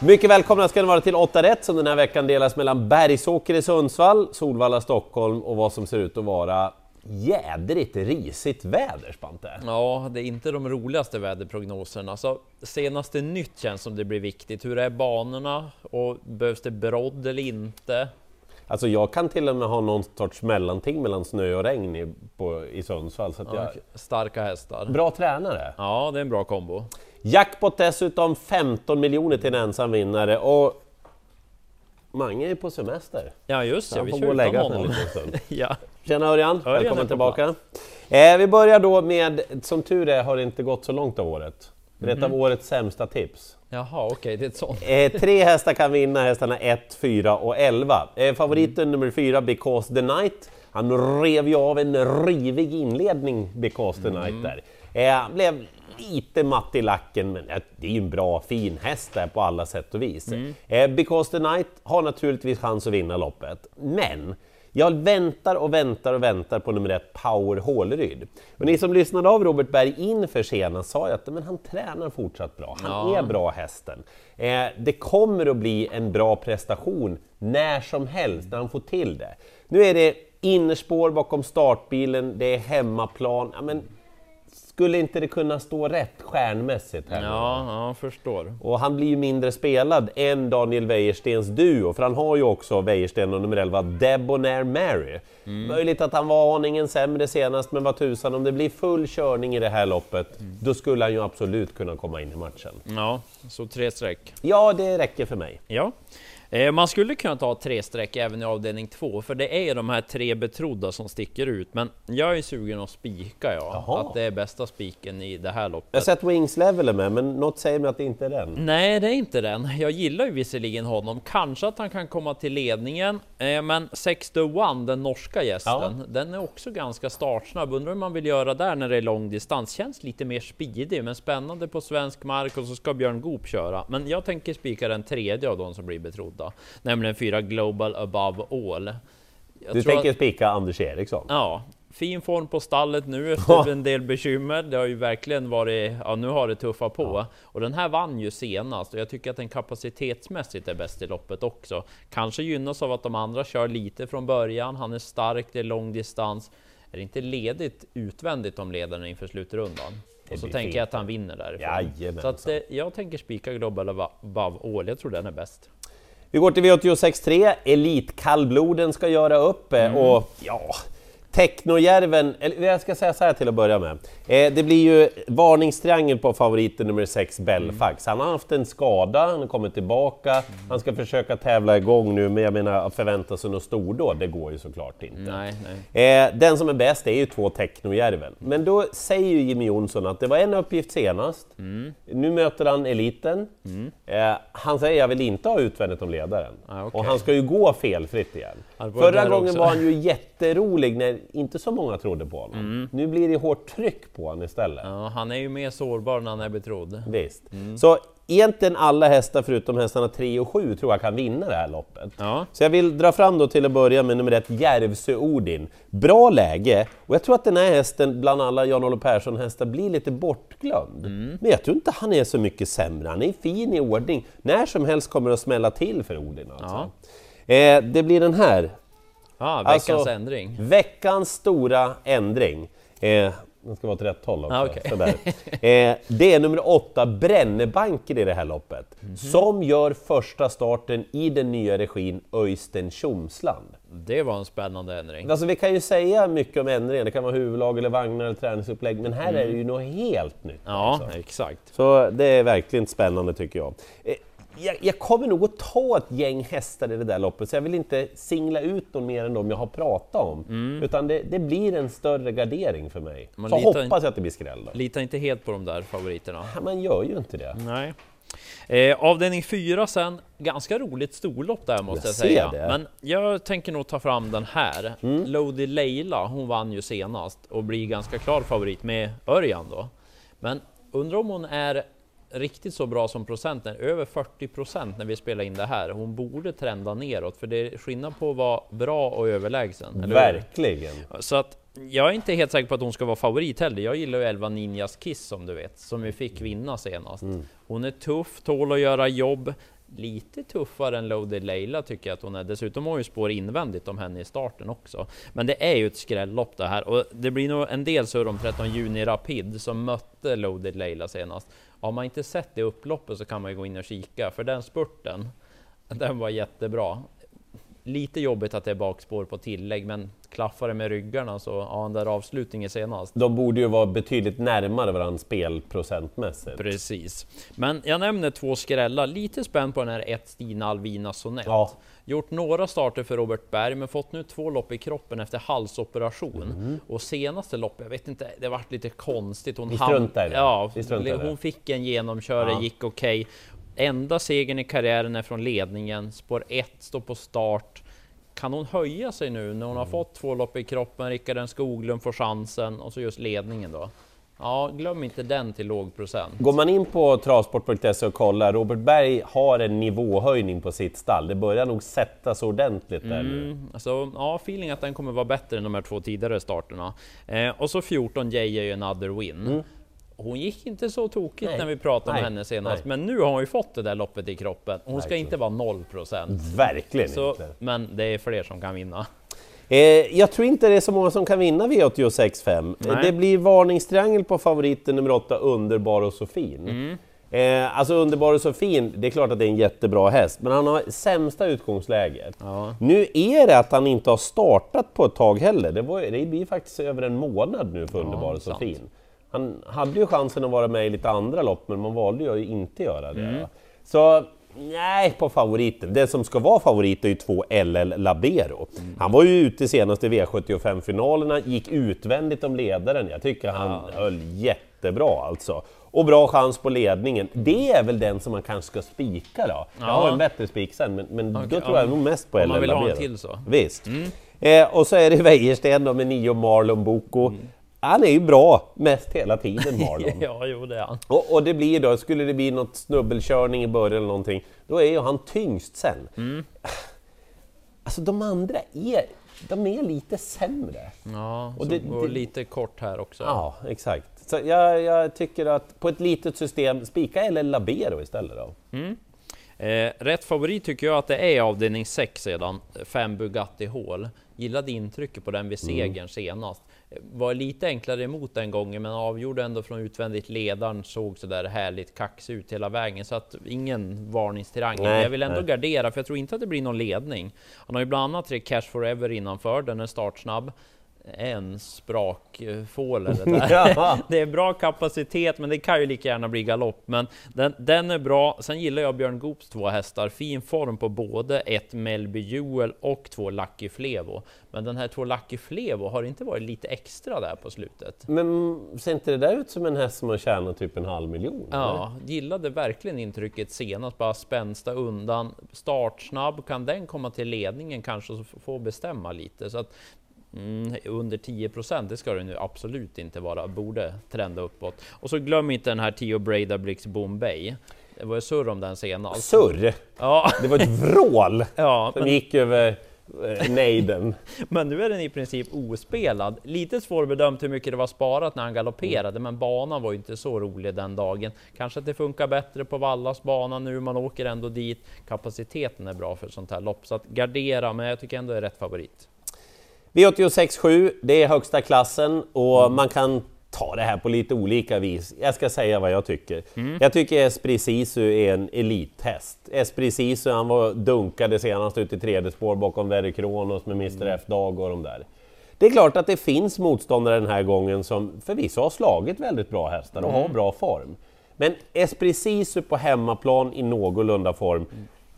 Mycket välkomna ska ni vara till 8 rätt som den här veckan delas mellan Bergsåker i Sundsvall, Solvalla Stockholm och vad som ser ut att vara jädrigt risigt väder, Spante. Ja, det är inte de roligaste väderprognoserna. Alltså, senaste nytt känns som det blir viktigt. Hur är banorna och behövs det brodd eller inte? Alltså jag kan till och med ha någon sorts mellanting mellan snö och regn i, på, i Sundsvall. Så att Ja, jag, starka hästar. bra tränare! Ja, det är en bra kombo. Jackpot dessutom 15 miljoner till en ensam vinnare och Mange är på semester. Ja, just det. Vi får kör gå och utan lägga sig en honom. liten stund. Ja, Tjena Örjan, Örjan välkommen tillbaka. Eh, vi börjar då med, som tur är har det inte gått så långt av året. Det är ett Mhm. av årets sämsta tips. jaha, okej, det är ett sånt. Eh, tre hästar kan vinna, hästarna 1, 4 och 11. Eh, favoriten nummer 4, Because the Night. Han rev ju av en rivig inledning, Because the Night där. Eh, blev lite matt i lacken, men eh, det är ju en bra, fin häst där på alla sätt och vis. Eh, Because the Night har naturligtvis chans att vinna loppet, men jag väntar och väntar och väntar på nummer ett, Power Håleryd. Och ni som lyssnade av Robert Berg inför senast sa ju att men han tränar fortsatt bra, han Ja. är bra hästen. Eh, det kommer att bli en bra prestation när som helst när han får till det. Nu är det innerspår bakom startbilen, det är hemmaplan. Ja, men skulle inte det kunna stå rätt stjärnmässigt här? Ja, ja, förstår. Och han blir ju mindre spelad än Daniel Wäjerstens duo, för han har ju också Wäjersten och nummer 11, Debonair Mary. Möjligt att han var aningen sämre senast, men vad tusan, om det blir full körning i det här loppet, då skulle han ju absolut kunna komma in i matchen. Ja, så tre streck. Ja, det räcker för mig. Ja. Eh, Man skulle kunna ta tre streck även i avdelning två, för det är de här tre betrodda som sticker ut. Men jag är sugen att spika, ja. Jaha. Att det är bästa spiken i det här Jag har loppet. sett Wings Level med, men något säger mig att det inte är den. Nej, det är inte den. Jag gillar ju visserligen honom. Kanske att han kan komma till ledningen, eh, men 61, den norska gästen, den är också ganska startsnabb. Undrar hur man vill göra där när det är lång distans. Känns lite mer speedig, men spännande på svensk mark och så ska Björn Goop köra. Men jag tänker spika den tredje av de som blir betrodda, nämligen fyra Global Above All. Jag Du tänker att- spika Anders Eriksson? Ja, fin form på stallet nu efter en del bekymmer. Det har ju verkligen varit, ja nu har det tuffat på. Och den här vann ju senast och jag tycker att den kapacitetsmässigt är bäst i loppet också. Kanske gynnas av att de andra kör lite från början. Han är stark, det är lång distans. Är det inte ledigt utvändigt om ledarna inför slutrundan? Och så tänker fint. jag att han vinner därifrån. Jajamensan. Så att, eh, jag tänker spika Global Above All. Jag tror den är bäst. Vi går till V86.3, Elitkallbloden ska göra upp eh, och ja, Technojärven, eller jag ska säga så här till att börja med. Eh, det blir ju varningstriangel på favoriten nummer 6, Belfax. Han har haft en skada, han har kommit tillbaka, han ska försöka tävla igång nu, men jag menar att förvänta sig något stordåd, det går ju såklart inte. Nej, nej. Eh, den som är bäst är ju två Technojärven. Men då säger ju Jimmy Jonsson att det var en uppgift senast, nu möter han eliten. Eh, han säger jag vill inte ha utvändigt om ledaren. Ah, okej. Och han ska ju gå felfritt igen. Förra gången också. var han ju jätterolig när inte så många trodde på honom. Mm. Nu blir det hårt tryck på honom istället. Ja, han är ju mer sårbar när han är betrodd. Visst. Mm. Så egentligen alla hästar förutom hästarna 3 och 7 tror jag kan vinna det här loppet. Ja. Så jag vill dra fram då till att börja med nummer ett, Järvsö Odin. Bra läge, och jag tror att den här hästen bland alla Jan-Olof Persson-hästar blir lite bortglömd. Mm. Men jag tror inte han är så mycket sämre, han är fin i ordning. När som helst kommer det att smälla till för Odin alltså. Eh, det blir den här, Ja, veckans Alltså- ändring. veckans stora ändring. Eh, den ska vara åt rätt håll också. Ah. Sådär. Eh, det är nummer åtta, Brännebanken i det här loppet, Mhm. som gör första starten i den nya regin Öystein Tjomsland. Det var en spännande ändring. Alltså vi kan ju säga mycket om ändringar, det kan vara huvudlag eller vagnar eller träningsupplägg, men här är det ju något helt nytt. Mm. Ja, alltså. exakt. Så det är verkligen spännande tycker jag. Eh, Jag, jag kommer nog att ta ett gäng hästar i det där loppet, så jag vill inte singla ut någon mer än de jag har pratat om. Utan det, det blir en större gardering för mig. Man så litar- hoppas jag att det blir skräll då. Lita inte helt på de där favoriterna. Ja, Man gör ju inte det. Nej. Eh, avdelning 4 sen, ganska roligt storlopp där måste Jag jag, säga. det. Men jag tänker nog ta fram den här. Mm. Lodi Leila, hon vann ju senast och blir ganska klar favorit med Örjan då. Men undrar om hon är riktigt så bra som procenten, över 40 procent när vi spelar in det här. Hon borde trenda neråt, för det är skillnad på att vara bra och överlägsen. Verkligen. Så att jag är inte helt säker på att hon ska vara favorit heller. Jag gillar ju 11 Ninjas Kiss som du vet, som vi fick vinna senast. Hon är tuff, tål att göra jobb. lite tuffare än Loaded Leila tycker jag att hon är. Dessutom har hon ju spår invändigt om henne i starten också. Men det är ju ett skrällopp det här och det blir nog en del surr om 13 juni Rapid som mötte Loaded Leila senast. Har man inte sett det upploppet så kan man ju gå in och kika för den spurten, den var jättebra. Lite jobbigt att det är bakspår på tillägg, men klaffar det med ryggarna så, ja, den där avslutningen senast. De borde ju vara betydligt närmare varandra spelprocentmässigt. Precis. Men jag nämner två skrällar, lite spänd på den här ett Stina Alvina Sonett. Ja. Gjort några starter för Robert Berg, men fått nu två lopp i kroppen efter halsoperation. Mm. Och senaste loppet, jag vet inte, det vart lite konstigt. Hon Vi struntar i det. Ja, Vi struntar hon fick en genomköre, Ja. gick okej. Enda segern i karriären är från ledningen, spår 1 står på start. Kan hon höja sig nu när hon har fått två lopp i kroppen, Rickard Skoglund får chansen och så just ledningen då? Ja, glöm inte den till låg procent. Går man in på travsport.se och kollar, Robert Berg har en nivåhöjning på sitt stall. Det börjar nog sätta sig ordentligt där nu. Mm, alltså, ja, feeling att den kommer vara bättre än de här två tidigare starterna. Eh, och så 14 Jay är ju another win. Hon gick inte så tokigt. Nej. när vi pratade Nej. om henne senast, Nej. men nu har hon ju fått det där loppet i kroppen. Hon ska inte vara 0%. Verkligen Så, inte. men det är fler som kan vinna. Eh, jag tror inte det är så många som kan vinna V86.5. Eh, Nej. Det blir varningstriangel på favoriten nummer 8, Underbar och så fin. Mm. Eh, alltså Underbar och så fin, det är klart att det är en jättebra häst, men han har sämsta utgångsläget. Ja. Nu är det att han inte har startat på ett tag heller. Det, var, det blir faktiskt över en månad nu för Underbar och så sant. Han hade ju chansen att vara med i lite andra lopp, men man valde ju att inte göra det. Mm. Så nej, på favoriten. Det som ska vara favorit är ju två LL Labero. Mm. Han var ju ute senast i V75-finalerna, gick utvändigt om ledaren. Jag tycker han höll jättebra alltså. Och bra chans på ledningen. Det är väl den som man kanske ska spika då? Jag har Ja. en bättre spik sen, men, men då Okej, tror ja. jag nog mest på Om LL man vill ha en Labero. till så. Mm. Visst. Eh, och så är det Wäjersten då med nio Marlon Boko. Mm. Han är ju bra mest hela tiden Marlon. ja, jo det är han. och, och det blir då, skulle det bli något snubbelkörning i början eller någonting, då är ju han tyngst sen. Mm. Alltså de andra är, de är lite sämre. Ja, Och det- går det- lite kort här också. Ja, exakt. Så jag, jag tycker att på ett litet system, spika eller Labero istället då. Eh, rätt favorit tycker jag att det är avdelning 6 sedan, 5 Bugatti Hall. Gillade intrycket på den vid segern senast. Eh, Var lite enklare emot den gången, men avgjorde ändå från utvändigt ledaren, såg så där härligt kaxig ut hela vägen, så att ingen varningstirang. Nej, jag vill ändå nej. gardera, för jag tror inte att det blir någon ledning. Han har ju bland annat tre Cash Forever innanför, den är startsnabb. En sprakfål eller där. Det är bra kapacitet, men det kan ju lika gärna bli galopp. Men den, den är bra. Sen gillar jag Björn Goops två hästar. Fin form på både ett Melby Jewel och två Lucky Flevo. Men den här två Lucky Flevo har inte varit lite extra där på slutet. Men ser inte det där ut som en häst som har tjänat typ en halv miljon? eller? Ja, gillade verkligen intrycket senast, bara spänsta undan. Startsnabb, kan den komma till ledningen kanske och få bestämma lite. Så att, mm, under 10 det ska det nu absolut inte vara, borde trenda uppåt. Och så glöm inte den här Tio Breda Bricks Bombay. Det var ju surr om den senast. Surr! Ja, Det var ett vrål ja som men, gick över eh, nejden. men nu är den i princip ospelad. Lite svårbedömt hur mycket det var sparat när han galopperade, men banan var ju inte så rolig den dagen. Kanske att det funkar bättre på Vallas bana nu, man åker ändå dit. Kapaciteten är bra för ett sånt här lopp, så att gardera, men jag tycker ändå det är rätt favorit. V86.7, det är högsta klassen och man kan ta det här på lite olika vis. Jag ska säga vad jag tycker. Jag tycker Esprit Sisu är en elithäst. Esprit Sisu, han var dunkade senast ut i tredje spår bakom Verry Kronos med Mr F-Dag och de där. Det är klart att det finns motståndare den här gången som förvisso har slagit väldigt bra hästar och har bra form. Men Esprit Sisu på hemmaplan i någorlunda form.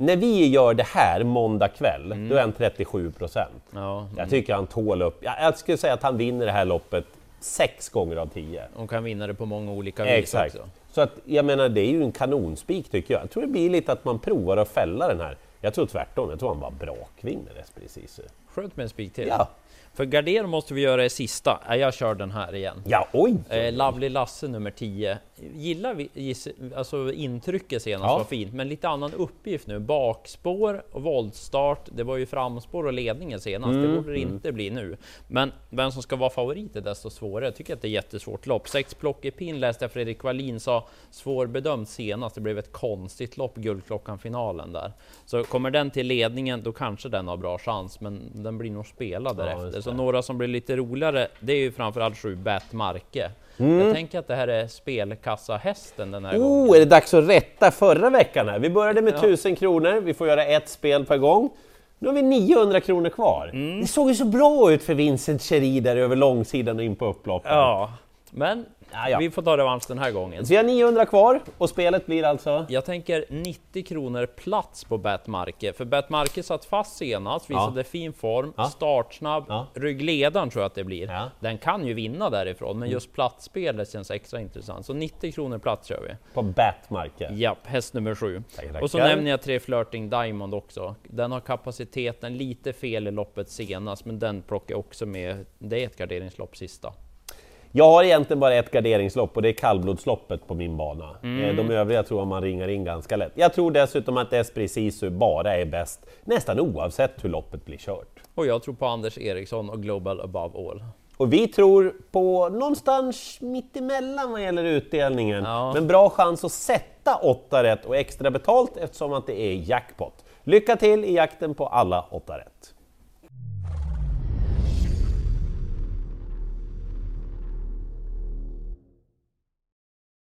När vi gör det här måndag kväll, då är han 37 procent. Ja, Jag tycker han tål upp. Jag, skulle säga att han vinner det här loppet sex gånger av tio. de kan vinna det på många olika vis Exakt. också. Så att, jag menar, det är ju en kanonspik tycker jag. Jag tror det blir lite att man provar att fälla den här. Jag tror tvärtom, jag tror han bara brakvinner Sisu. Skönt med en spik till. Ja. För gardera måste vi göra i sista. Ja, jag kör den här igen. Ja, oj! Eh, Lovely Lasse nummer 10. Gillar giss, alltså intrycket senast Ja. var fint, men lite annan uppgift nu. Bakspår och voltstart. Det var ju framspår och ledningen senast. Mm, Det borde det inte bli nu. Men vem som ska vara favorit är desto svårare. Jag tycker att det är jättesvårt lopp. Sex plock i pin läste jag Fredrik Wallin sa svårbedömt senast. Det blev ett konstigt lopp, Guldklockan-finalen där. Så kommer den till ledningen, då kanske den har bra chans, men den blir nog spelad därefter. Så några som blir lite roligare, det är ju framförallt sju Bet Marke. Mm. Jag tänker att det här är spelkassahästen den här gången. Oh, är det dags att rätta förra veckan här? Vi började med Ja. 1000 kronor, vi får göra ett spel per gång. Nu har vi 900 kronor kvar. Mm. Det såg ju så bra ut för Vincent Cheri där över långsidan och in på upploppet. Ja, men Ja, ja. vi får ta revansch den här gången. Så vi har 900 kvar och spelet blir alltså? Jag tänker 90 kronor plats på Batmarke, för Batmarke satt fast senast, visade fin form, Ja. startsnabb, Ja. ryggledaren tror jag att det blir. Ja. Den kan ju vinna därifrån, men just platsspelet känns extra intressant. Så 90 kronor plats kör vi. På Batmarke. Japp, häst nummer sju. Tackar, Och så nämner jag tre Flirting Diamond också. Den har kapaciteten, lite fel i loppet senast, men den plockar jag också med. Det är ett garderingslopp sista. Jag har egentligen bara ett garderingslopp och det är kallblodsloppet på min bana. Mm. Eh, De övriga tror jag man ringar in ganska lätt. Jag tror dessutom att Esprit Sisu bara är bäst nästan oavsett hur loppet blir kört. Och jag tror på Anders Eriksson och Global Above All. Och vi tror på någonstans mittemellan vad gäller utdelningen. Ja. Men bra chans att sätta 8 rätt och extra betalt eftersom att det är jackpot. Lycka till i jakten på alla 8 rätt!